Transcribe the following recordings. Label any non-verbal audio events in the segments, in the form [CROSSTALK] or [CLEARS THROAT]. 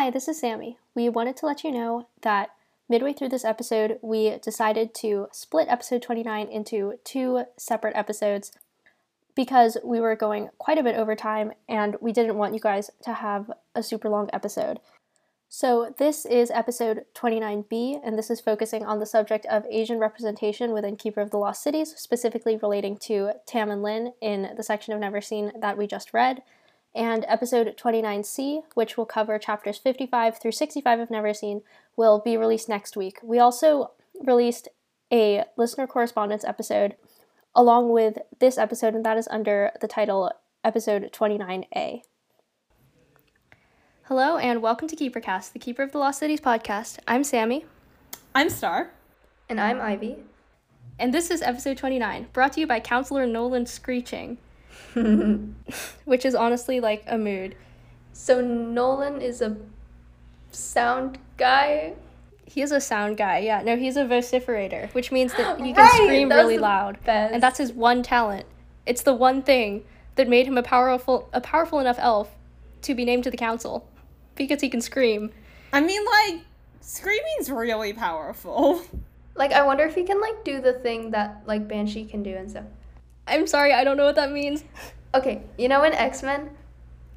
Hi, this is Sammy. We wanted to let you know that midway through this episode, we decided to split episode 29 into two separate episodes because we were going quite a bit over time and we didn't want you guys to have a super long episode. So, this is episode 29B, and this is focusing on the subject of Asian representation within Keeper of the Lost Cities, specifically relating to Tam and Lin in the section of Neverseen that we just read and episode 29C, which will cover chapters 55 through 65 of Neverseen, will be released next week. We also released a listener correspondence episode along with this episode, and that is under the title episode 29A. Hello, and welcome to KeeperCast, the Keeper of the Lost Cities podcast. I'm Sammy. I'm Star. And I'm Ivy. And this is episode 29, brought to you by Counselor Noland Screeching. [LAUGHS] which is honestly like a mood. So Noland is a sound guy. He is a sound guy. Yeah, no, he's a vociferator, which means that he can [GASPS] right, scream really loud, best. and that's his one talent. It's the one thing that made him a powerful a powerful enough elf to be named to the council because he can scream. I mean, like screaming's really powerful. Like, I wonder if he can like do the thing that like Banshee can do and stuff. I'm sorry, I don't know what that means. Okay, you know in X Men?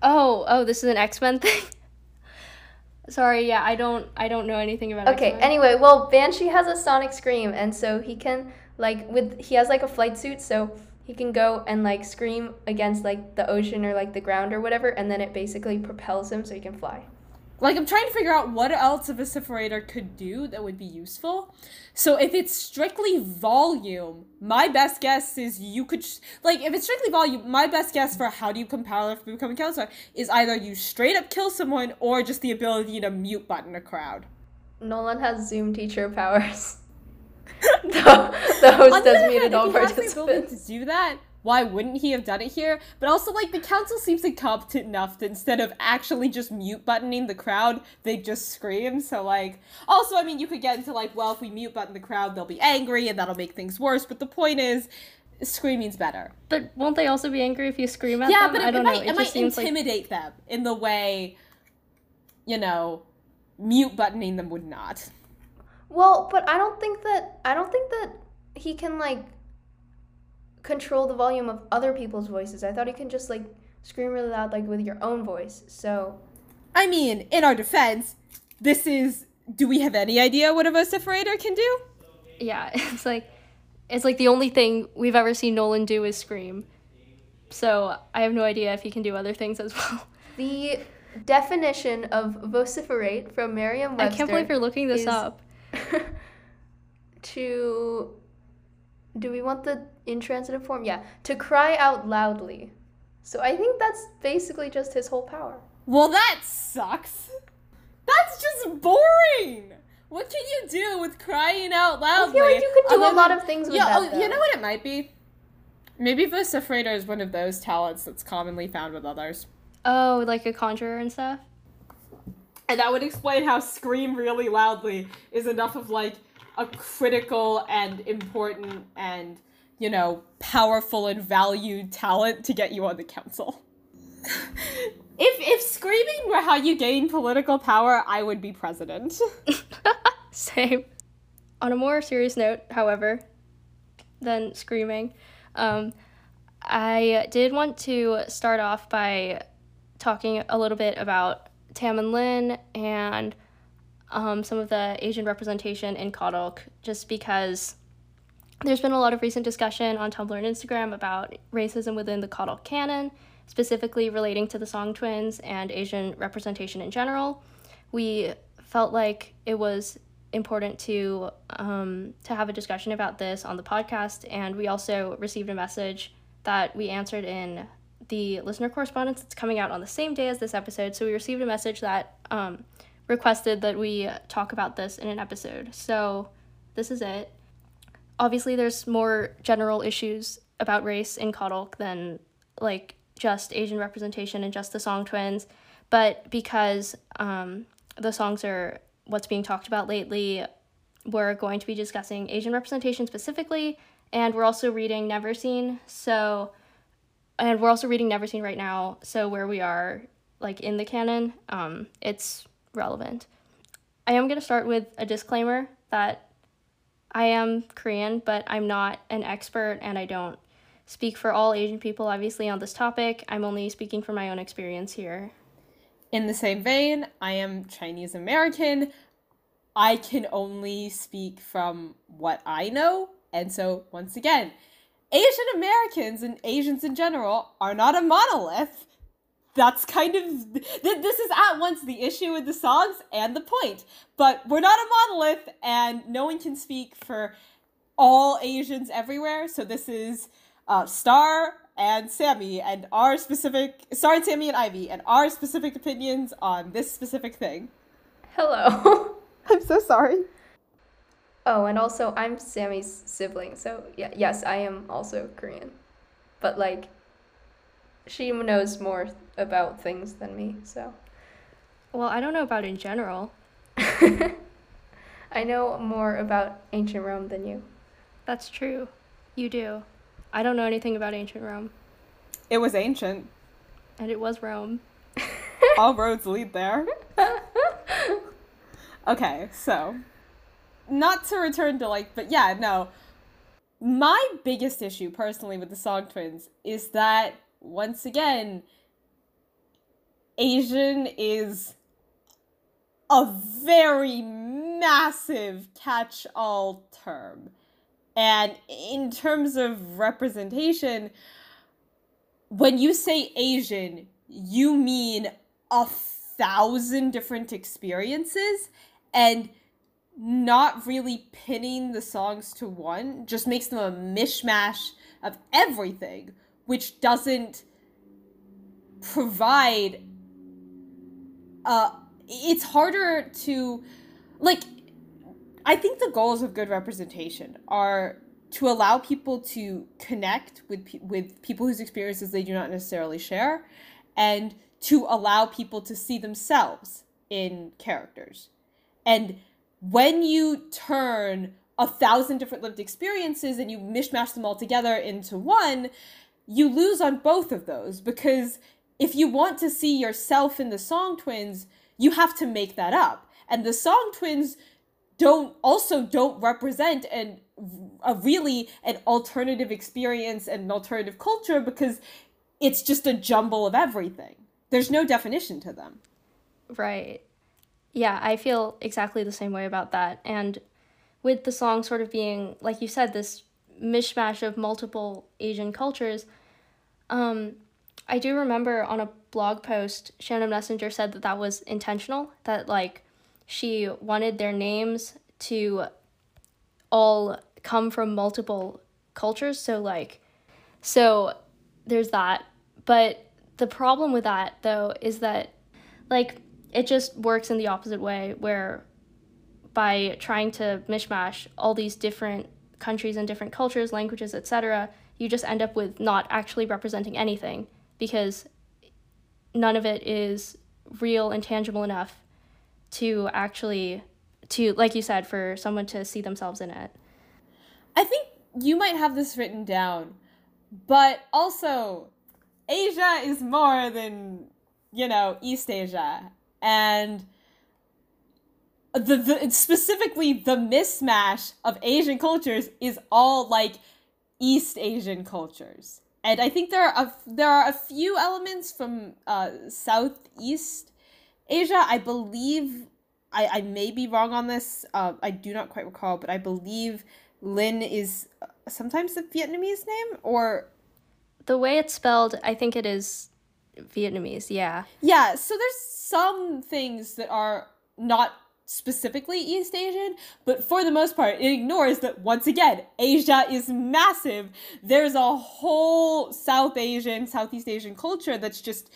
Oh, oh, this is an X Men thing. [LAUGHS] sorry, yeah, I don't, I don't know anything about. Okay, X-Men. anyway, well, Banshee has a sonic scream, and so he can like with he has like a flight suit, so he can go and like scream against like the ocean or like the ground or whatever, and then it basically propels him so he can fly. Like I'm trying to figure out what else a vociferator could do that would be useful. So if it's strictly volume, my best guess is you could sh- like if it's strictly volume, my best guess for how do you compile for becoming counselor is either you straight up kill someone or just the ability to mute button a crowd. Noland has Zoom teacher powers. [LAUGHS] the, the host has muted all participants. do that, why wouldn't he have done it here? But also, like, the council seems incompetent enough that instead of actually just mute buttoning the crowd, they just scream. So, like, also, I mean, you could get into, like, well, if we mute button the crowd, they'll be angry and that'll make things worse. But the point is, screaming's better. But won't they also be angry if you scream at yeah, them? but it, I don't it know. Might, it, it might intimidate like... them in the way, you know, mute buttoning them would not. Well, but I don't think that I don't think that he can like control the volume of other people's voices. I thought he can just like scream really loud, like with your own voice. So, I mean, in our defense, this is. Do we have any idea what a vociferator can do? Yeah, [LAUGHS] it's like it's like the only thing we've ever seen Noland do is scream. So I have no idea if he can do other things as [LAUGHS] well. The definition of vociferate from Merriam-Webster. I can't believe you're looking this up. [LAUGHS] to do we want the intransitive form? Yeah, to cry out loudly. So I think that's basically just his whole power. Well, that sucks. That's just boring. What can you do with crying out loudly? I feel like you could do a lot of things with yeah, that. Oh, you know what it might be? Maybe vociferator is one of those talents that's commonly found with others. Oh, like a conjurer and stuff? And that would explain how scream really loudly is enough of like a critical and important and you know powerful and valued talent to get you on the council. [LAUGHS] if if screaming were how you gain political power, I would be president. [LAUGHS] Same. On a more serious note, however, than screaming, um, I did want to start off by talking a little bit about Tam and Lin and um, some of the Asian representation in KOTLK just because there's been a lot of recent discussion on Tumblr and Instagram about racism within the KOTLK canon, specifically relating to the Song twins and Asian representation in general. We felt like it was important to um, to have a discussion about this on the podcast, and we also received a message that we answered in the listener correspondence that's coming out on the same day as this episode. So we received a message that um, requested that we talk about this in an episode. So this is it. Obviously, there's more general issues about race in KOTLK than like just Asian representation and just the song twins. But because um, the songs are what's being talked about lately, we're going to be discussing Asian representation specifically, and we're also reading Neverseen. So, and we're also reading Neverseen right now. So where we are, like in the canon, um, it's relevant. I am going to start with a disclaimer that I am Korean, but I'm not an expert and I don't speak for all Asian people, obviously, on this topic. I'm only speaking from my own experience here. In the same vein, I am Chinese American. I can only speak from what I know. And so, once again, Asian Americans and Asians in general are not a monolith. That's kind of this is at once the issue with the songs and the point. But we're not a monolith, and no one can speak for all Asians everywhere. So this is uh, Star and Sammy and our specific Star and Sammy and Ivy and our specific opinions on this specific thing. Hello. [LAUGHS] I'm so sorry. Oh, and also I'm Sammy's sibling, so yeah, yes, I am also Korean. But like she knows more about things than me, so Well, I don't know about in general. [LAUGHS] I know more about ancient Rome than you. That's true. You do. I don't know anything about ancient Rome. It was ancient. And it was Rome. [LAUGHS] All roads lead there. [LAUGHS] okay, so not to return to like, but yeah, no. My biggest issue personally with the Song Twins is that once again, Asian is a very massive catch all term. And in terms of representation, when you say Asian, you mean a thousand different experiences and not really pinning the songs to one just makes them a mishmash of everything, which doesn't provide uh it's harder to like I think the goals of good representation are to allow people to connect with with people whose experiences they do not necessarily share and to allow people to see themselves in characters. And when you turn a thousand different lived experiences and you mishmash them all together into one, you lose on both of those because if you want to see yourself in the song twins, you have to make that up. And the song twins don't also don't represent an a really an alternative experience and an alternative culture because it's just a jumble of everything. There's no definition to them. Right. Yeah, I feel exactly the same way about that. And with the song sort of being, like you said, this mishmash of multiple Asian cultures, um, I do remember on a blog post, Shannon Messenger said that that was intentional, that like she wanted their names to all come from multiple cultures. So, like, so there's that. But the problem with that, though, is that, like, it just works in the opposite way, where by trying to mishmash all these different countries and different cultures, languages, etc., you just end up with not actually representing anything because none of it is real and tangible enough to actually to like you said for someone to see themselves in it i think you might have this written down but also asia is more than you know east asia and the, the specifically the mismatch of asian cultures is all like east asian cultures and i think there are a, there are a few elements from uh, southeast asia i believe I, I may be wrong on this. Uh, I do not quite recall, but I believe Lin is uh, sometimes the Vietnamese name, or the way it's spelled. I think it is Vietnamese. Yeah. Yeah. So there's some things that are not specifically East Asian, but for the most part, it ignores that once again, Asia is massive. There's a whole South Asian, Southeast Asian culture that's just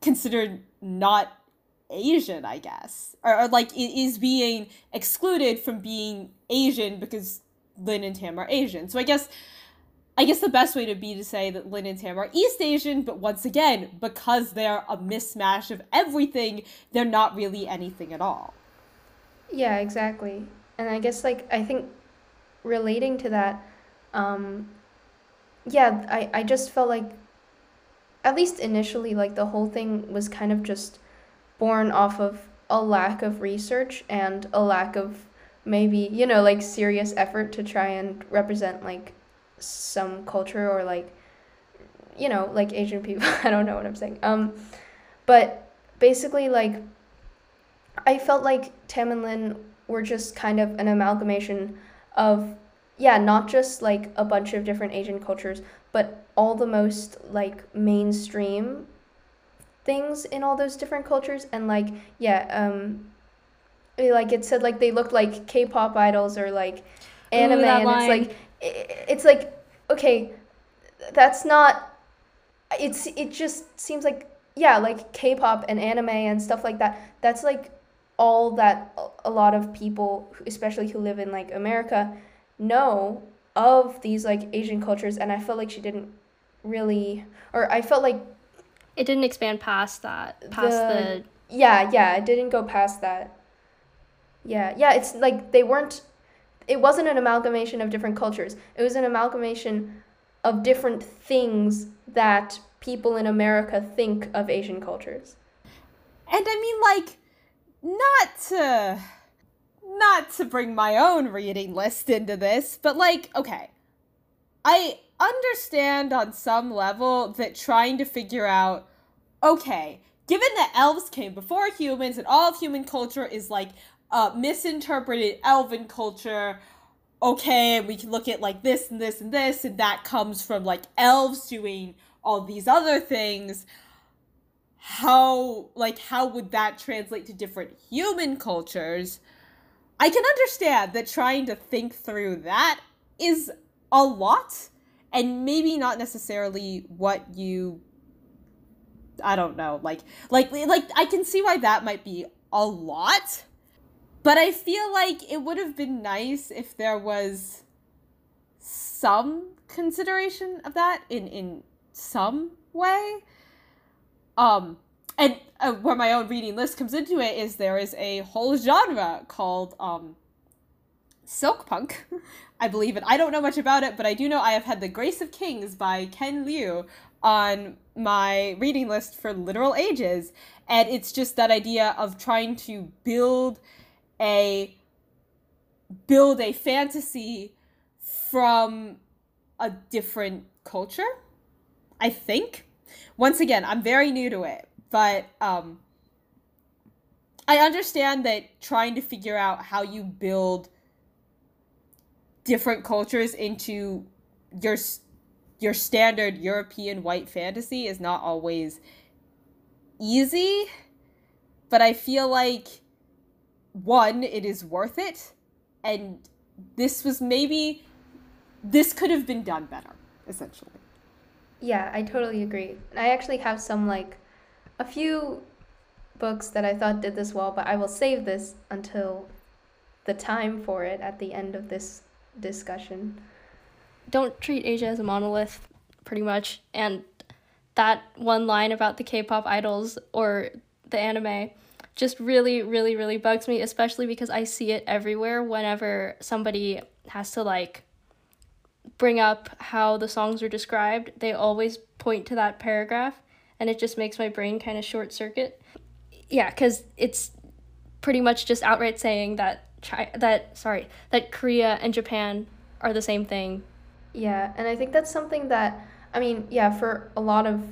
considered not Asian, I guess, or, or like it is being excluded from being Asian because Lin and Tam are Asian. So I guess I guess the best way to be to say that Lin and Tam are East Asian, but once again, because they're a mismatch of everything, they're not really anything at all. Yeah, exactly. And I guess like I think relating to that, um, yeah, I, I just felt like at least initially like the whole thing was kind of just born off of a lack of research and a lack of maybe you know like serious effort to try and represent like some culture or like you know like asian people [LAUGHS] i don't know what i'm saying um but basically like i felt like tam and lin were just kind of an amalgamation of yeah not just like a bunch of different asian cultures but all the most like mainstream things in all those different cultures. And like yeah um like it said like they looked like K-pop idols or like anime. Ooh, and line. it's like it's like okay that's not it's it just seems like yeah like K-pop and anime and stuff like that. That's like all that a lot of people especially who live in like America know of these like Asian cultures and I felt like she didn't really or I felt like It didn't expand past that, past the, the yeah yeah it didn't go past that. Yeah yeah it's like they weren't it wasn't an amalgamation of different cultures. It was an amalgamation of different things that people in america think of asian cultures. And I mean, like, not to not to bring my own reading list into this, but like, okay. I understand on some level that trying to figure out, okay, given that elves came before humans and all of human culture is like uh, misinterpreted elven culture, okay, and we can look at like this and this and this, and that comes from like elves doing all these other things how like how would that translate to different human cultures? I can understand that trying to think through that is a lot and maybe not necessarily what you i don't know like like like i can see why that might be a lot but i feel like it would have been nice if there was some consideration of that in in some way um and uh, where my own reading list comes into it is there is a whole genre called um silk punk. [LAUGHS] I believe it. I don't know much about it but i do know i have had the grace of kings by ken liu on my reading list for literal ages. And it's just that idea of trying to build a build a fantasy from a different culture i think once again i'm very new to it but um i understand that trying to figure out how you build different cultures into your your standard european white fantasy is not always easy but i feel like one it is worth it and this was maybe this could have been done better essentially yeah i totally agree i actually have some like a few books that i thought did this well but i will save this until the time for it at the end of this discussion don't treat Asia as a monolith, pretty much. And that one line about the K-pop idols or the anime just really, really, really bugs me, especially because I see it everywhere whenever somebody has to like bring up how the songs are described. They always point to that paragraph, and it just makes my brain kind of short circuit. Yeah, because it's pretty much just outright saying that that sorry that Korea and Japan are the same thing Yeah, and I think that's something that I mean, yeah, for a lot of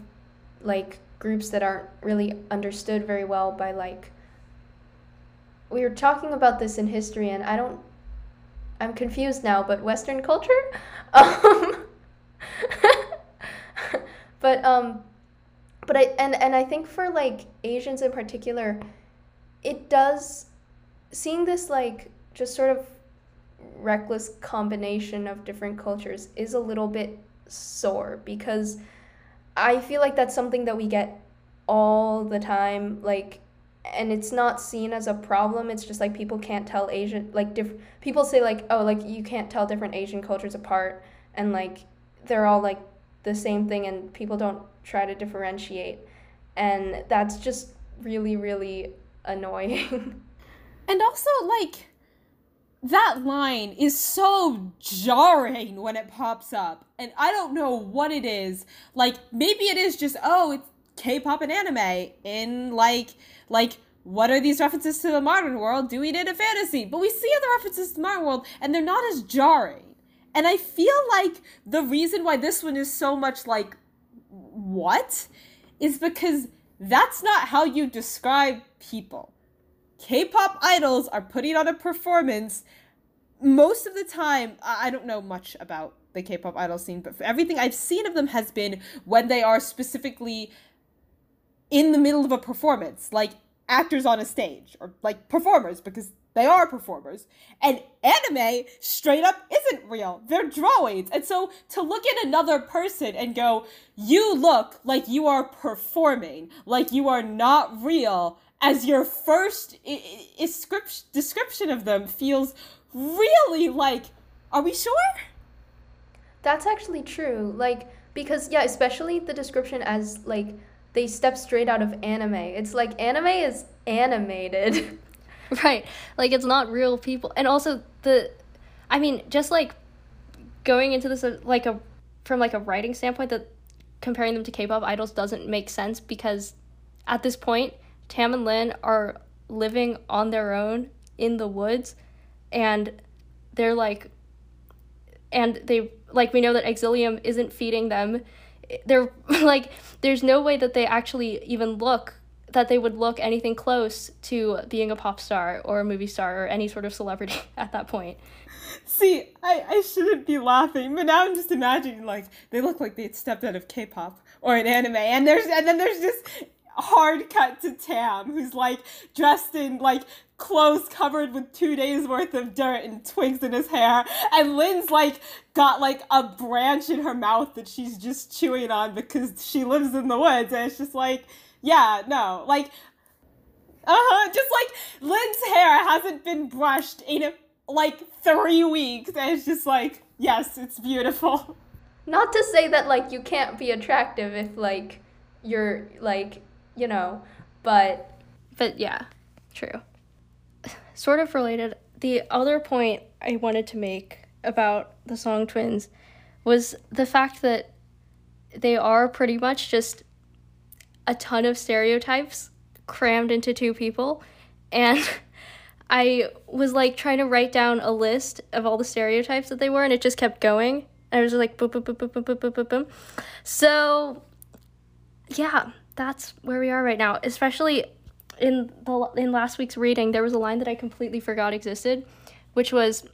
like groups that aren't really understood very well by like we were talking about this in history and I don't I'm confused now, but western culture? [LAUGHS] Um [LAUGHS] but um but I and and I think for like Asians in particular, it does seeing this like just sort of reckless combination of different cultures is a little bit sore because I feel like that's something that we get all the time like and it's not seen as a problem it's just like people can't tell asian like diff- people say like oh like you can't tell different asian cultures apart and like they're all like the same thing and people don't try to differentiate and that's just really really annoying [LAUGHS] And also, like, that line is so jarring when it pops up. And I don't know what it is. Like, maybe it is just, oh, it's K pop and anime in, like, like, what are these references to the modern world doing in a fantasy? But we see other references to the modern world, and they're not as jarring. And I feel like the reason why this one is so much like, what? Is because that's not how you describe people. K pop idols are putting on a performance. Most of the time, I don't know much about the K pop idol scene, but everything I've seen of them has been when they are specifically in the middle of a performance, like actors on a stage or like performers, because they are performers. And anime straight up isn't real. They're drawings. And so to look at another person and go, you look like you are performing, like you are not real, as your first I- I- description of them feels really like, are we sure? That's actually true. Like, because, yeah, especially the description as, like, they step straight out of anime. It's like anime is animated. [LAUGHS] right. Like, it's not real people. And also, the, I mean, just like going into this, uh, like, a, from like a writing standpoint, that comparing them to K pop idols doesn't make sense because at this point, Tam and Lin are living on their own in the woods and they're like and they like we know that Exilium isn't feeding them. They're [LAUGHS] like there's no way that they actually even look that they would look anything close to being a pop star or a movie star or any sort of celebrity [LAUGHS] at that point. See, I, I shouldn't be laughing, but now I'm just imagining like they look like they'd stepped out of K-pop or an anime, and there's and then there's just hard cut to Tam, who's like dressed in like clothes covered with two days worth of dirt and twigs in his hair. And Lin's like got like a branch in her mouth that she's just chewing on because she lives in the woods. And it's just like, yeah, no, like, uh huh, just like Lin's hair hasn't been brushed in like three weeks. And it's just like, yes, it's beautiful. Not to say that like you can't be attractive if like you're like you know, but but yeah, true. Sort of related. The other point I wanted to make about the song Twins was the fact that they are pretty much just a ton of stereotypes crammed into two people and [LAUGHS] I was like trying to write down a list of all the stereotypes that they were and it just kept going. I was just like boom boom boom boom boom boom boom boom. So yeah, that's where we are right now. Especially in the in last week's reading, there was a line that I completely forgot existed, which was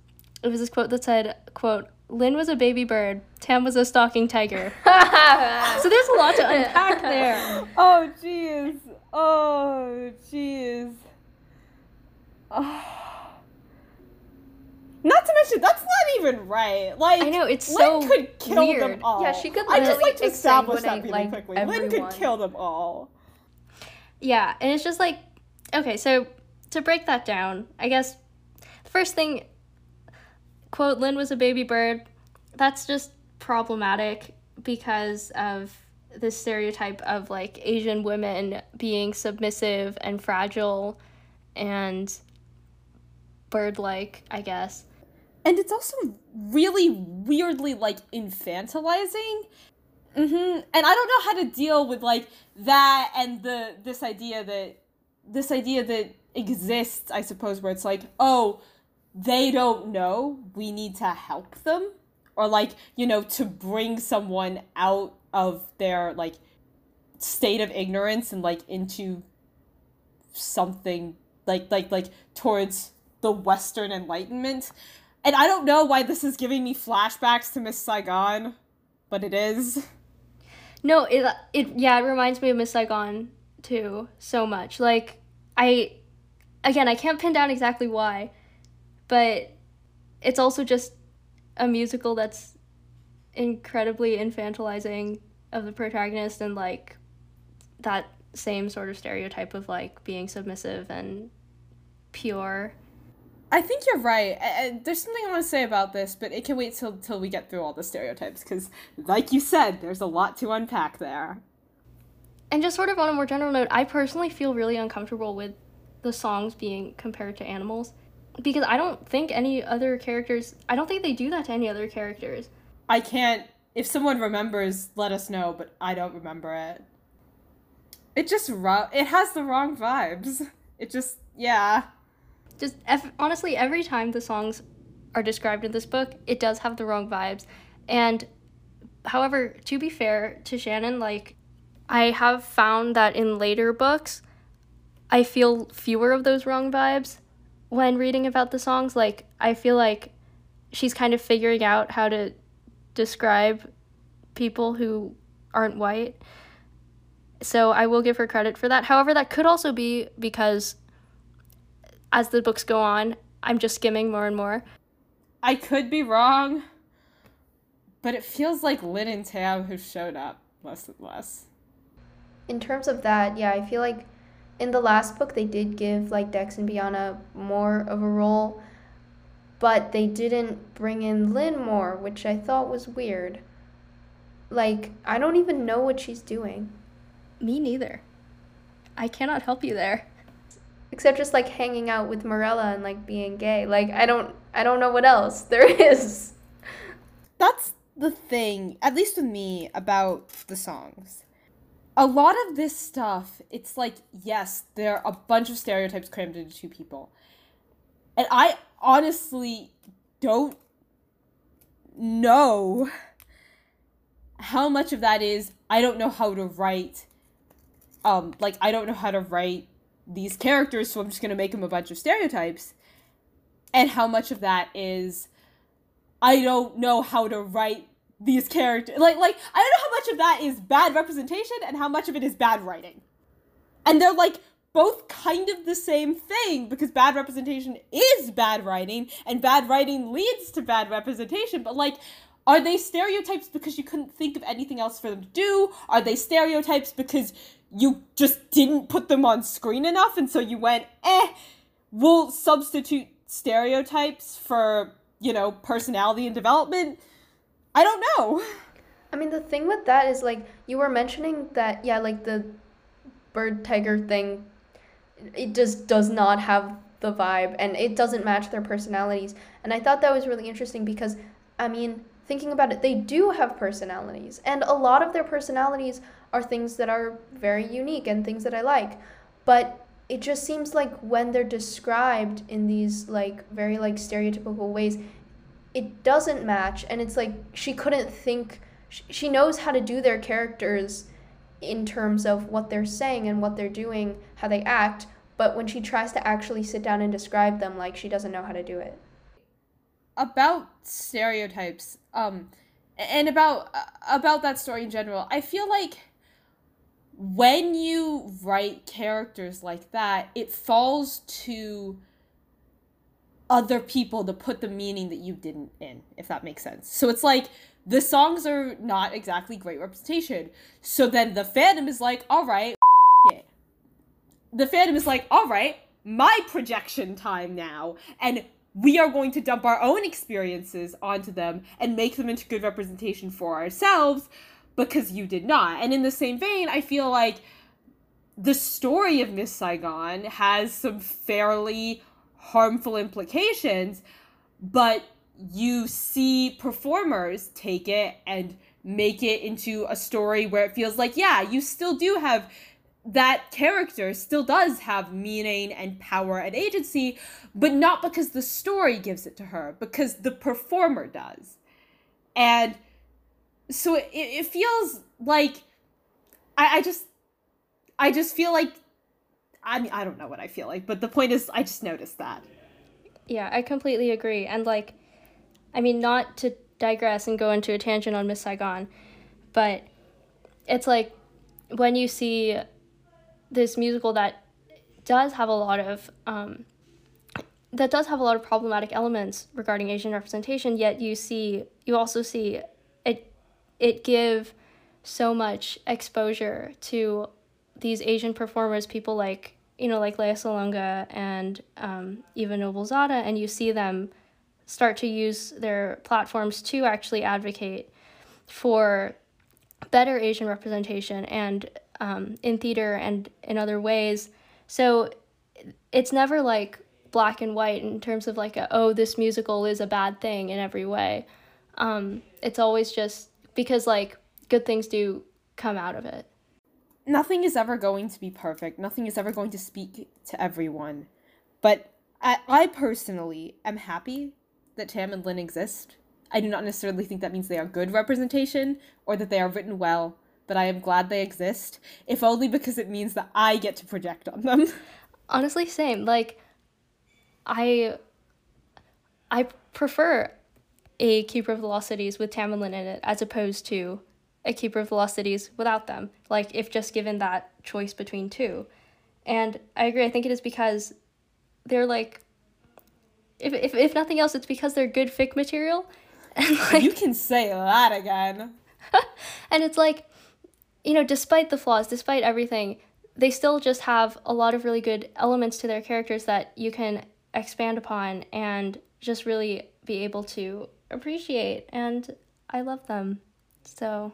it was this quote that said, "quote Lin was a baby bird, Tam was a stalking tiger." [LAUGHS] so there's a lot to unpack there. [LAUGHS] Oh jeez. Oh jeez. Oh. [SIGHS] Not to mention, that's not even right. Like I know it's Lin so could kill weird. them all. Yeah, she could. I just like to establish that really like quickly. Everyone. Lin could kill them all. Yeah, and it's just like, okay, so to break that down, I guess the first thing, quote, Lin was a baby bird. That's just problematic because of this stereotype of like Asian women being submissive and fragile and bird like, I guess and it's also really weirdly like infantilizing mm-hmm. and i don't know how to deal with like that and the this idea that this idea that exists i suppose where it's like oh they don't know we need to help them or like you know to bring someone out of their like state of ignorance and like into something like like like towards the western enlightenment and I don't know why this is giving me flashbacks to Miss Saigon, but it is. [LAUGHS] No, it it yeah, it reminds me of Miss Saigon too so much. Like I again, I can't pin down exactly why, but it's also just a musical that's incredibly infantilizing of the protagonist and like that same sort of stereotype of like being submissive and pure I think you're right. And there's something I want to say about this, but it can wait till till we get through all the stereotypes because, like you said, there's a lot to unpack there. And just sort of on a more general note, I personally feel really uncomfortable with the songs being compared to animals because I don't think any other characters. I don't think they do that to any other characters. I can't. If someone remembers, let us know. But I don't remember it. It just it has the wrong vibes. It just, yeah. Just honestly, every time the songs are described in this book, it does have the wrong vibes. And however, to be fair to Shannon, like I have found that in later books, I feel fewer of those wrong vibes when reading about the songs. Like I feel like she's kind of figuring out how to describe people who aren't white. So I will give her credit for that. However, that could also be because as the books go on, I'm just skimming more and more. I could be wrong, but it feels like Lin and Tam who showed up less and less. In terms of that, yeah, I feel like in the last book they did give like Dex and Biana more of a role, but they didn't bring in Lin more, which I thought was weird. Like, I don't even know what she's doing. Me neither. I cannot help you there. Except just like hanging out with Marella and like being gay. Like I don't I don't know what else there [LAUGHS] is. That's the thing, at least with me, about the songs. A lot of this stuff, it's like, yes, there are a bunch of stereotypes crammed into two people. And I honestly don't know how much of that is I don't know how to write um like I don't know how to write these characters so I'm just going to make them a bunch of stereotypes and how much of that is I don't know how to write these characters like like I don't know how much of that is bad representation and how much of it is bad writing. And they're like both kind of the same thing because bad representation is bad writing and bad writing leads to bad representation but like are they stereotypes because you couldn't think of anything else for them to do? Are they stereotypes because you just didn't put them on screen enough and so you went, eh, we'll substitute stereotypes for, you know, personality and development? I don't know. I mean, the thing with that is like you were mentioning that yeah, like the bird tiger thing it just does not have the vibe and it doesn't match their personalities. And I thought that was really interesting because I mean, thinking about it, they do have personalities. And a lot of their personalities are things that are very unique and things that I like. But it just seems like when they're described in these like very like stereotypical ways, it doesn't match. And it's like she couldn't think she knows how to do their characters in terms of what they're saying and what they're doing, how they act, but when she tries to actually sit down and describe them like she doesn't know how to do it. About stereotypes um and about about that story in general i feel like when you write characters like that it falls to other people to put the meaning that you didn't in if that makes sense. So it's like the songs are not exactly great representation. So then the fandom is like all right the fandom is like all right my projection time now. And we are going to dump our own experiences onto them and make them into good representation for ourselves because you did not. And in the same vein, I feel like the story of Miss Saigon has some fairly harmful implications, but you see performers take it and make it into a story where it feels like, yeah, you still do have that character still does have meaning and power and agency, but not because the story gives it to her, because the performer does. And so it, it feels like I, I just I just feel like I mean I don't know what I feel like, but the point is I just noticed that. Yeah, I completely agree. And like I mean not to digress and go into a tangent on Miss Saigon, but it's like when you see this musical that does have a lot of um, that does have a lot of problematic elements regarding Asian representation. Yet you see, you also see it give so much exposure to these Asian performers, people like you know like Lea Salonga and um, Eva Noblezada, and you see them start to use their platforms to actually advocate for better Asian representation and um, in theater and in other ways. So it's never like black and white in terms of like a, oh this musical is a bad thing in every way. Um, it's always just because like good things do come out of it. nothing is ever going to be perfect. Nothing is ever going to speak to everyone. But I, I personally am happy that Tam and Lin exist. I do not necessarily think that means they are good representation or that they are written well, but I am glad they exist, if only because it means that I get to project on them. [LAUGHS] Honestly, same. Like, I I prefer a Keeper of the Lost Cities with Tam and Lin in it as opposed to a Keeper of the Lost Cities without them. Like, if just given that choice between two. And I agree, I think it is because they're like, if, if, if nothing else, it's because they're good fic material. [LAUGHS] And like, you can say that again. [LAUGHS] and it's like, you know, despite the flaws, despite everything, they still just have a lot of really good elements to their characters that you can expand upon and just really be able to appreciate. And I love them. So.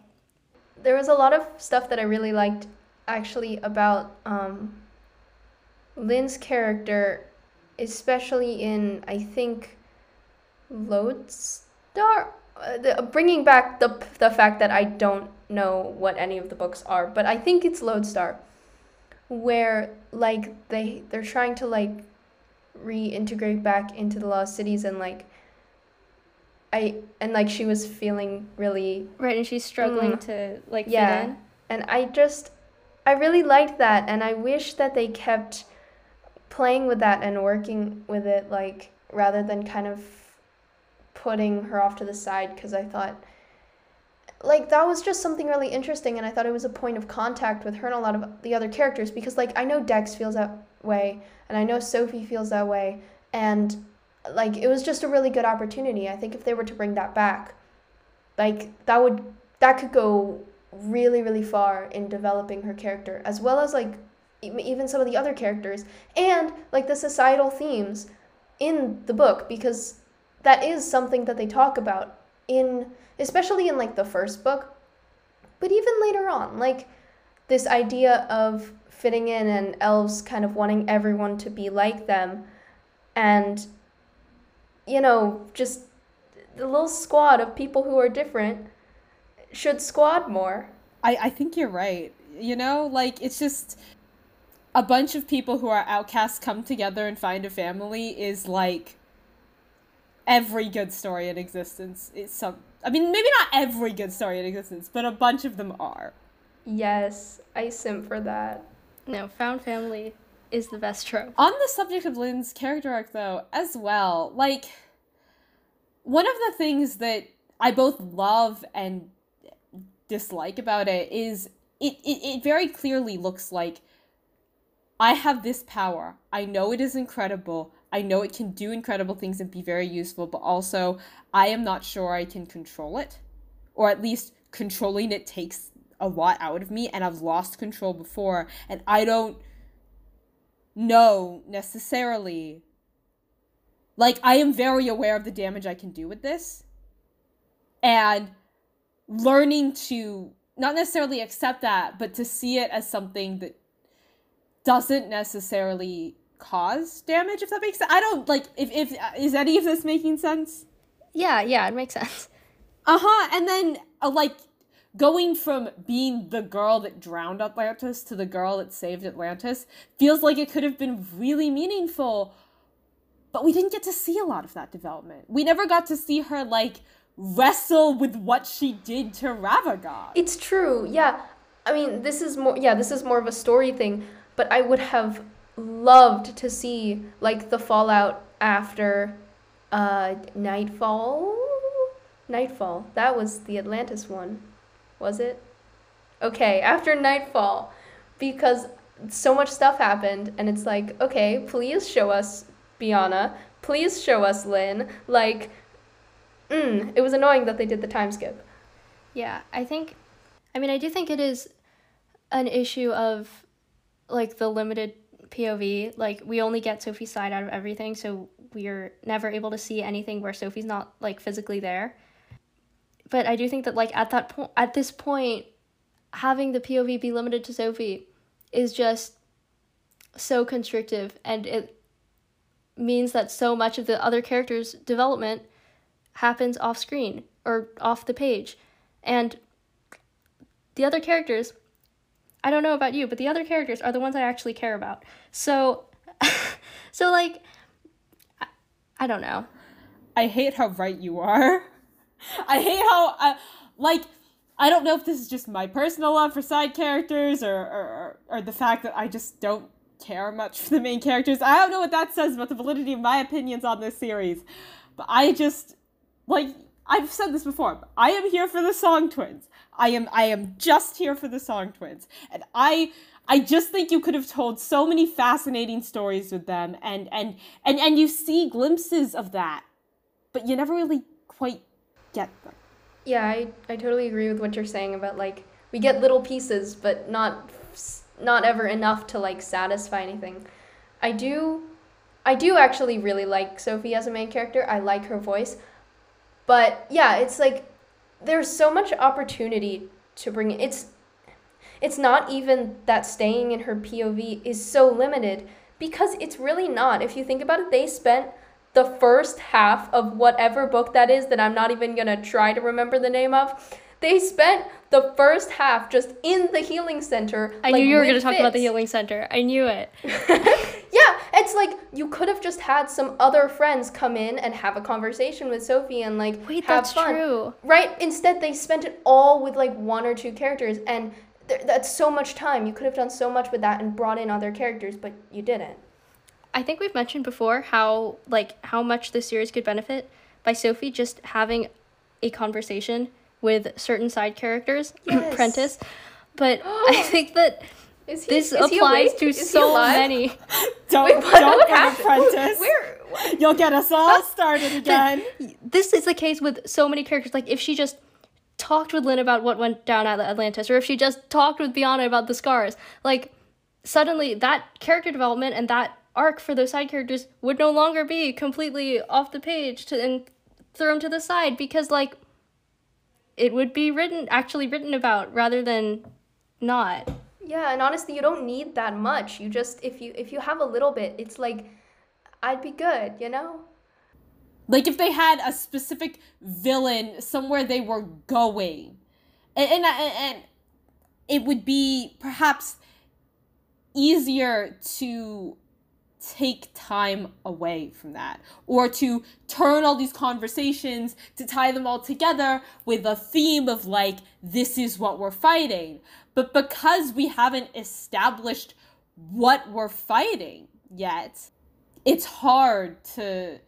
There was a lot of stuff that I really liked actually about um, Lin's character, especially in, I think, Lodestar? Uh, the, bringing back the, the fact that I don't know what any of the books are, but I think it's Lodestar where like they they're trying to like reintegrate back into the lost cities and like I and like she was feeling really right and she's struggling mm, to like yeah. and I just I really liked that and I wish that they kept playing with that and working with it like rather than kind of putting her off to the side because I thought like that was just something really interesting and i thought it was a point of contact with her and a lot of the other characters because like i know dex feels that way and i know sophie feels that way and like it was just a really good opportunity. I think if they were to bring that back like that would that could go really really far in developing her character as well as like even some of the other characters and like the societal themes in the book because that is something that they talk about in especially in like the first book, but even later on, like this idea of fitting in and elves kind of wanting everyone to be like them and you know, just the little squad of people who are different should squad more. I, I think you're right. You know, like it's just a bunch of people who are outcasts come together and find a family is like every good story in existence It's some I mean maybe not every good story in existence, but a bunch of them are. Yes, I sim for that. No, found family is the best trope. On the subject of Lin's character arc though, as well, like one of the things that I both love and dislike about it is it, it, it very clearly looks like I have this power. I know it is incredible. I know it can do incredible things and be very useful, but also I am not sure I can control it. Or at least controlling it takes a lot out of me, and I've lost control before, and I don't know necessarily. Like, I am very aware of the damage I can do with this. And learning to not necessarily accept that, but to see it as something that doesn't necessarily cause damage if that makes sense i don't like if, if is any of this making sense yeah yeah it makes sense uh-huh and then uh, like going from being the girl that drowned atlantis to the girl that saved atlantis feels like it could have been really meaningful but we didn't get to see a lot of that development we never got to see her like wrestle with what she did to Ravagog. It's true. Yeah. I mean, this is more yeah, this is more of a story thing, but I would have loved to see like the fallout after uh Nightfall. Nightfall. That was the Atlantis one. Was it? Okay, after Nightfall because so much stuff happened and it's like, okay, please show us Biana. Please show us Lin. Like mm, it was annoying that they did the time skip. Yeah, I think I mean, I do think it is an issue of like the limited POV, like we only get Sophie's side out of everything, so we're never able to see anything where Sophie's not like physically there. But I do think that like at that point at this point having the POV be limited to Sophie is just so constrictive and it means that so much of the other characters' development happens off screen or off the page. And the other characters I don't know about you, but the other characters are the ones I actually care about. So, [LAUGHS] so like, I, I don't know. I hate how right you are. [LAUGHS] [LAUGHS] I hate how, uh, like, I don't know if this is just my personal love for side characters or, or, or the fact that I just don't care much for the main characters. I don't know what that says about the validity of my opinions on this series. But I just, like, I've said this before. I am here for the Song Twins. I am I am just here for the Song Twins. And I I just think you could have told so many fascinating stories with them and and and and you see glimpses of that, but you never really quite get them. Yeah, I, I totally agree with what you're saying about like we get little pieces, but not not ever enough to like satisfy anything. I do I do actually really like Sophie as a main character. I like her voice. But yeah, it's like there's so much opportunity to bring it. It's it's not even that staying in her POV is so limited because it's really not. If you think about it, they spent the first half of whatever book that is that I'm not even going to try to remember the name of. They spent the first half just in the healing center. I like, knew you were going to talk about the healing center. I knew it. [LAUGHS] yeah, it's like you could have just had some other friends come in and have a conversation with Sophie and like Wait, have that's fun. true. Right? Instead, they spent it all with like one or two characters, and th- that's so much time. You could have done so much with that and brought in other characters, but you didn't. I think we've mentioned before how like how much the series could benefit by Sophie just having a conversation with certain side characters, [CLEARS THROAT] yes. Prentice. [GASPS] But I think that is he, this is applies to so many. [LAUGHS] don't Wait, what, don't what get happened? Apprentiss. Where? What? You'll get us all started again. This is the case with so many characters. Like if she just talked with Lin about what went down at Atlantis, or if she just talked with Biana about the scars, like suddenly that character development and that arc for those side characters would no longer be completely off the page to and thrown to the side because like it would be written actually written about rather than not. Yeah, and honestly, you don't need that much. You just if you if you have a little bit, it's like I'd be good, you know? Like if they had a specific villain somewhere they were going. And and, and it would be perhaps easier to take time away from that or to turn all these conversations to tie them all together with a theme of like this is what we're fighting. But because we haven't established what we're fighting yet it's hard to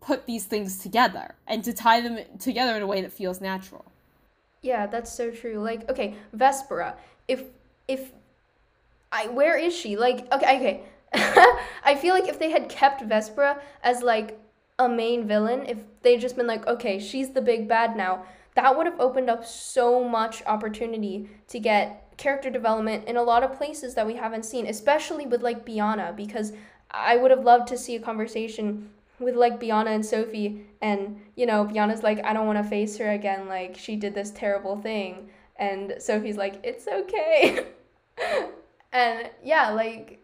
put these things together and to tie them together in a way that feels natural. Yeah that's so true. Like okay vespera if if i where is she? Like okay okay [LAUGHS] I feel like if they had kept Vespera as like a main villain, if they'd just been like, okay, she's the big bad now, that would have opened up so much opportunity to get character development in a lot of places that we haven't seen, especially with like Biana, because I would have loved to see a conversation with like Biana and Sophie, and you know, Biana's like, I don't want to face her again, like she did this terrible thing, and Sophie's like, it's okay. [LAUGHS] and yeah, like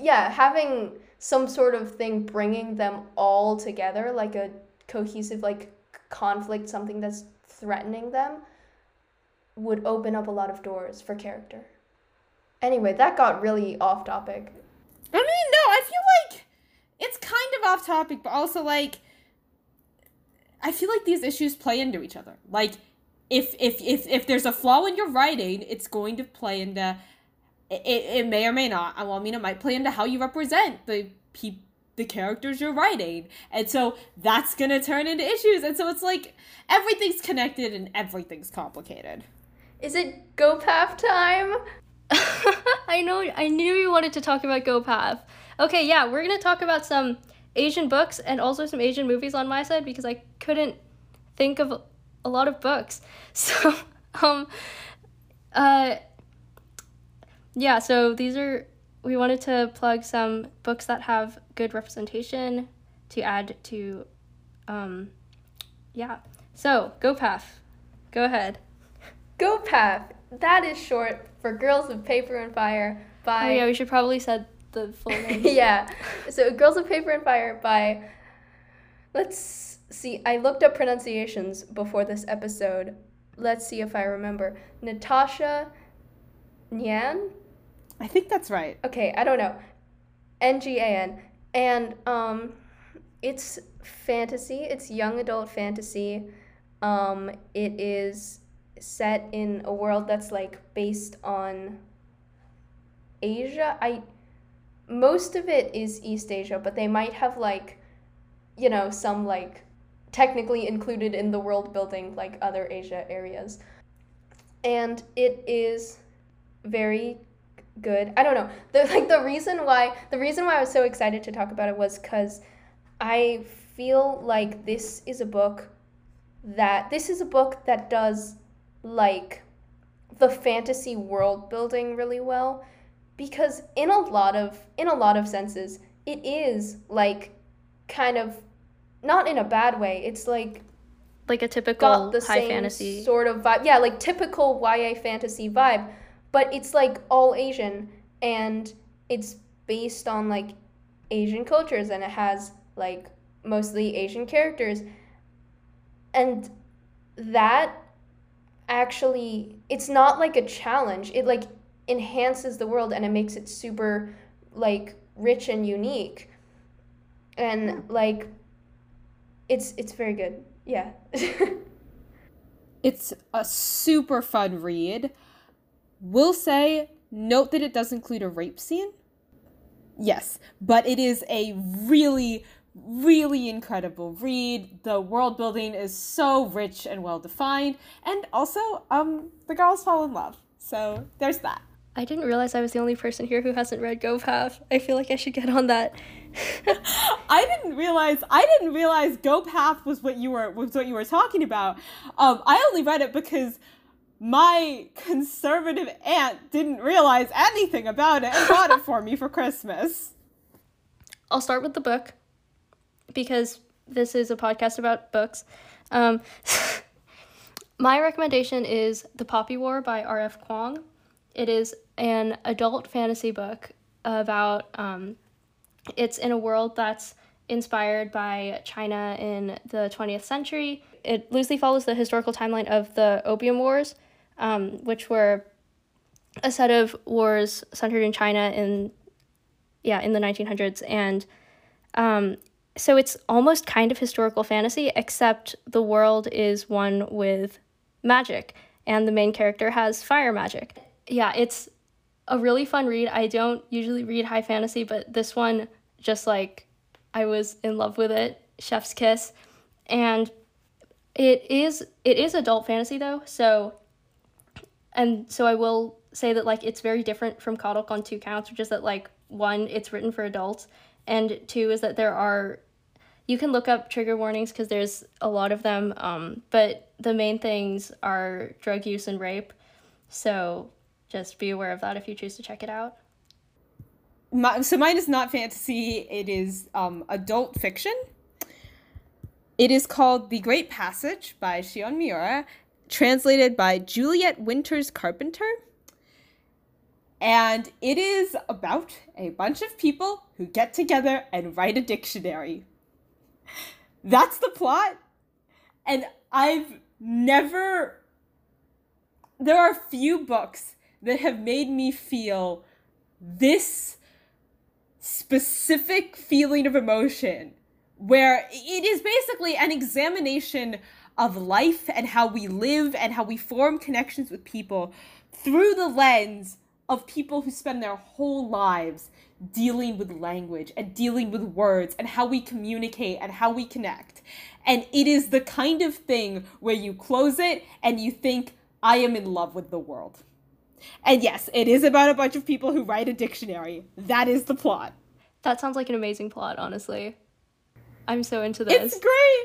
yeah, having some sort of thing bringing them all together, like a cohesive like conflict, something that's threatening them, would open up a lot of doors for character. Anyway, that got really off topic. I mean, no, I feel like it's kind of off topic, but also like I feel like these issues play into each other. Like if if if if there's a flaw in your writing, it's going to play into it, it may or may not. I mean, it might play into how you represent the pe- the characters you're writing, and so that's gonna turn into issues. And so it's like everything's connected and everything's complicated. Is it GoPath time? [LAUGHS] I know. I knew you wanted to talk about GoPath. Okay, yeah, we're gonna talk about some Asian books and also some Asian movies on my side because I couldn't think of a lot of books. [LAUGHS] So, um, uh yeah, so these are we wanted to plug some books that have good representation to add to um yeah. So, GoPath. Go ahead. GoPath. That is short for Girls of Paper and Fire by Oh yeah, we should probably said the full [LAUGHS] name. yeah. So, Girls of Paper and Fire by Let's see. I looked up pronunciations before this episode. Let's see if I remember. Natasha Ngan? I think that's right. Okay, I don't know. N G A N. And um it's fantasy. It's young adult fantasy. Um it is set in a world that's like based on Asia. I most of it is East Asia, but they might have like you know, some like technically included in the world building like other Asia areas. And it is very good. I don't know. The [LAUGHS] like the reason why the reason why I was so excited to talk about it was cuz I feel like this is a book that this is a book that does like the fantasy world building really well because in a lot of in a lot of senses it is like kind of not in a bad way. It's like like a typical high fantasy. sort of vibe. Yeah, like typical YA fantasy vibe, but it's like all Asian and it's based on like Asian cultures and it has like mostly Asian characters. And that actually it's not like a challenge. It like enhances the world and it makes it super like rich and unique. And like it's it's very good. Yeah. [LAUGHS] It's a super fun read. Will say, note that it does include a rape scene. Yes, but it is a really, really incredible read. The world building is so rich and well defined, and also, um, the girls fall in love. So there's that. I didn't realize I was the only person here who hasn't read Go Path. I feel like I should get on that. [LAUGHS] I didn't realize I didn't realize Go Path was what you were was what you were talking about. Um, I only read it because my conservative aunt didn't realize anything about it and bought it for me for Christmas. [LAUGHS] I'll start with the book because this is a podcast about books. Um, [LAUGHS] my recommendation is The Poppy War by R.F. Kuang. It is an adult fantasy book about um, it's in a world that's inspired by China in the 20th century. It loosely follows the historical timeline of the Opium Wars, um, which were a set of wars centered in China in yeah in the 1900s and um, so it's almost kind of historical fantasy except the world is one with magic and the main character has fire magic. Yeah it's a really fun read. I don't usually read high fantasy but this one just like i was in love with it chef's kiss. And it is it is adult fantasy though so and so i will say that like it's very different from Kodok on two counts which is that like one it's written for adults and two is that there are you can look up trigger warnings because there's a lot of them um, but the main things are drug use and rape so just be aware of that if you choose to check it out My, so mine is not fantasy. It is um, adult fiction. It is called The Great Passage by Shion Miura, translated by Juliet Winters Carpenter. And it is about a bunch of people who get together and write a dictionary. That's the plot. And I've never. There are few books that have made me feel this specific feeling of emotion where it is basically an examination of life and how we live and how we form connections with people through the lens of people who spend their whole lives dealing with language and dealing with words and how we communicate and how we connect. And it is the kind of thing where you close it and you think, I am in love with the world. And yes, it is about a bunch of people who write a dictionary. That is the plot. that sounds like an amazing plot honestly i'm so into this It's great.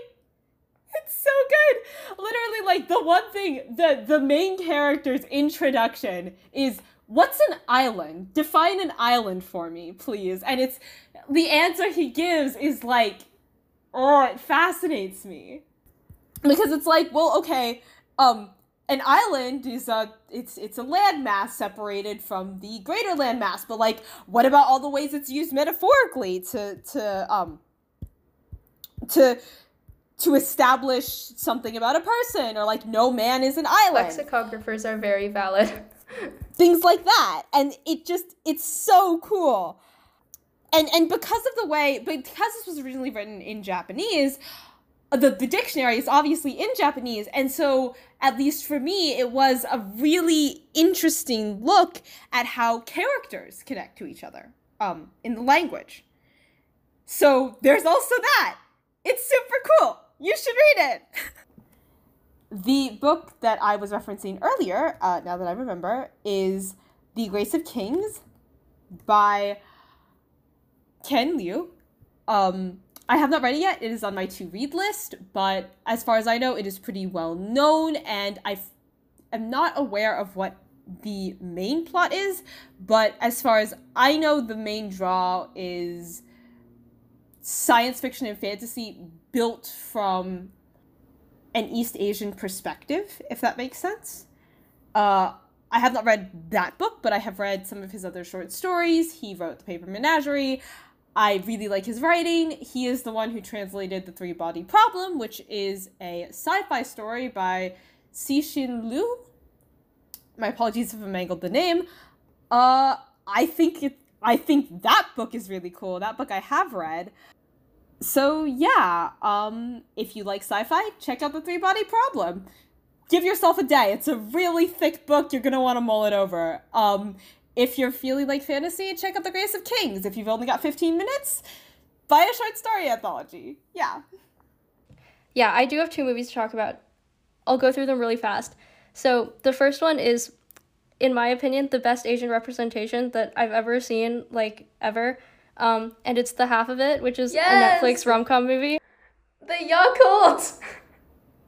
So good. Literally, like the one thing the the main character's introduction is what's an island? Define an island for me, please. And it's the answer he gives is like, oh, it fascinates me because it's like, well, okay, um, an island is a it's it's a landmass separated from the greater landmass, but like, what about all the ways it's used metaphorically to to um to to establish something about a person or like no man is an island. Lexicographers are very valid. [LAUGHS] things like that. And it just it's so cool. And and because of the way because this was originally written in japanese the, the dictionary is obviously in japanese. And so at least for me it was a really interesting look at how characters connect to each other um in the language. So there's also that. It's super cool you should read it [LAUGHS] the book that I was referencing earlier, uh, now that I remember, is The Grace of Kings by Ken Liu. Um, I have not read it yet. It is on my to read list, but as far as I know, it is pretty well known, and I am not aware of what the main plot is. But as far as I know, the main draw is science fiction and fantasy built from an East Asian perspective, if that makes sense. Uh, I have not read that book, but I have read some of his other short stories. He wrote The Paper Menagerie. I really like his writing. He is the one who translated The Three Body Problem, which is a sci fi story by Cixin Liu. My apologies if I mangled the name. Uh, I think it, I think that book is really cool. That book I have read so yeah, um, if you like sci-fi, check out the Three Body Problem. Give yourself a day. It's a really thick book. You're gonna want to mull it over. Um, if you're feeling like fantasy, check out The Grace of Kings. If you've only got 15 minutes, buy a short story anthology. Yeah. Yeah, I do have two movies to talk about. I'll go through them really fast. So the first one is, in my opinion, the best Asian representation that I've ever seen, like ever. Um, and it's the half of it, which is yes! a Netflix rom com movie. The Yakult.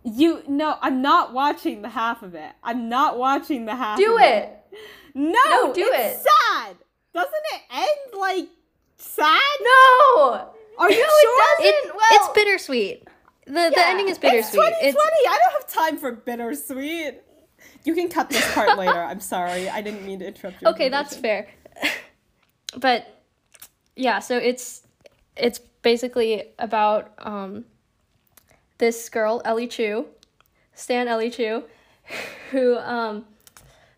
You no, I'm not watching the half of it. I'm not watching the half. Do it. it. No, no, do it. Sad. Doesn't it end like sad? No. Are you no, sure? It doesn't. It, well, it's bittersweet. The yeah, the ending is bittersweet. It's 2020. It's, I don't have time for bittersweet. You can cut this part later. [LAUGHS] I'm sorry. I didn't mean to interrupt you. Okay, that's fair. [LAUGHS] but yeah, so it's it's basically about um, this girl Ellie Chu, Stan Ellie Chu, [LAUGHS] who um,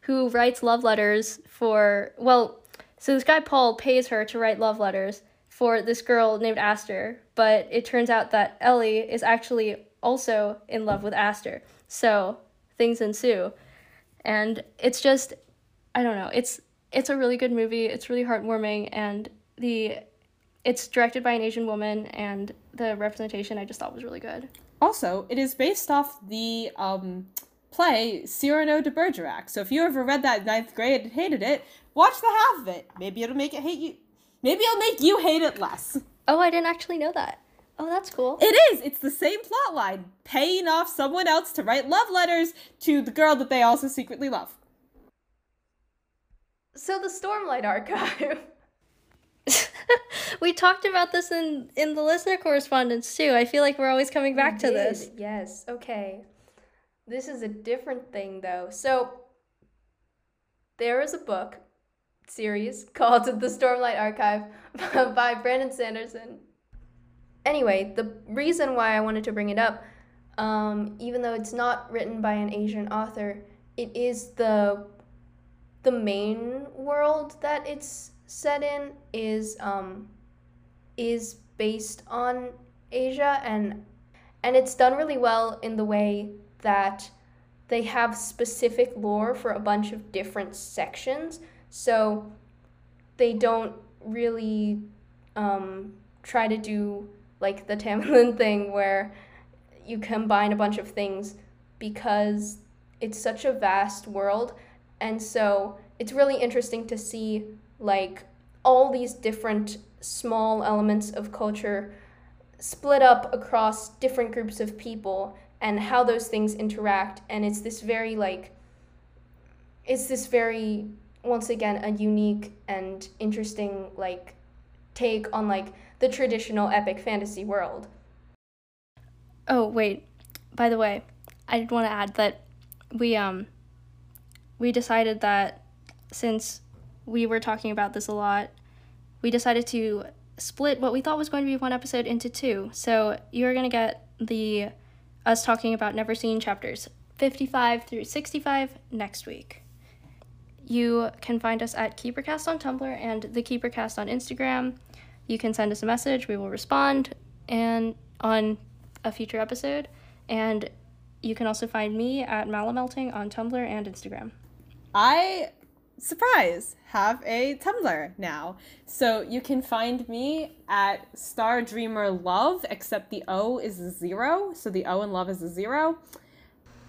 who writes love letters for well, so this guy Paul pays her to write love letters for this girl named Aster, but it turns out that Ellie is actually also in love with Aster. So things ensue. And it's just I don't know, it's it's a really good movie. It's really heartwarming and the it's directed by an Asian woman and the representation I just thought was really good. Also, it is based off the um, play Cyrano de Bergerac. So if you ever read that in ninth grade and hated it, watch the half of it. Maybe it'll make it hate you. Maybe it'll make you hate it less. Oh, I didn't actually know that. Oh, that's cool. It is. It's the same plot line, paying off someone else to write love letters to the girl that they also secretly love. So the Stormlight Archive. [LAUGHS] [LAUGHS] we talked about this in in the listener correspondence too. I feel like we're always coming back we to did. this. Yes. Okay. This is a different thing though. So there is a book series [LAUGHS] called The Stormlight Archive [LAUGHS] by Brandon Sanderson. Anyway, the reason why I wanted to bring it up, um, even though it's not written by an Asian author, it is the the main world that it's set in is um, is based on Asia and and it's done really well in the way that they have specific lore for a bunch of different sections. So they don't really um, try to do like the Tamilin [LAUGHS] thing where you combine a bunch of things because it's such a vast world. And so it's really interesting to see like all these different small elements of culture split up across different groups of people and how those things interact. And it's this very like it's this very once again a unique and interesting like take on like the traditional epic fantasy world. Oh wait. By the way i did want to add that we um we decided that since we were talking about this a lot. We decided to split what we thought was going to be one episode into two. So you're going to get the us talking about Neverseen chapters 55 through 65 next week. you can find us at KeeperCast on Tumblr and the KeeperCast on Instagram. You can send us a message, we will respond and on a future episode. And you can also find me at Malamelting on Tumblr and Instagram. I surprise! Have a tumblr now. So you can find me at star dreamer love except the o is a zero. So the o in love is a zero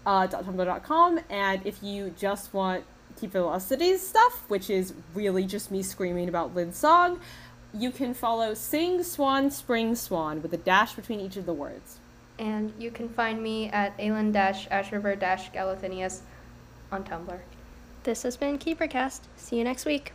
uh, tumblr.com and if you just want keep velocities stuff which is really just me screaming about Lin's song you can follow sing swan spring swan with a dash between each of the words. And you can find me at dash Ashriver Galathinius on Tumblr. This has been KeeperCast. See you next week.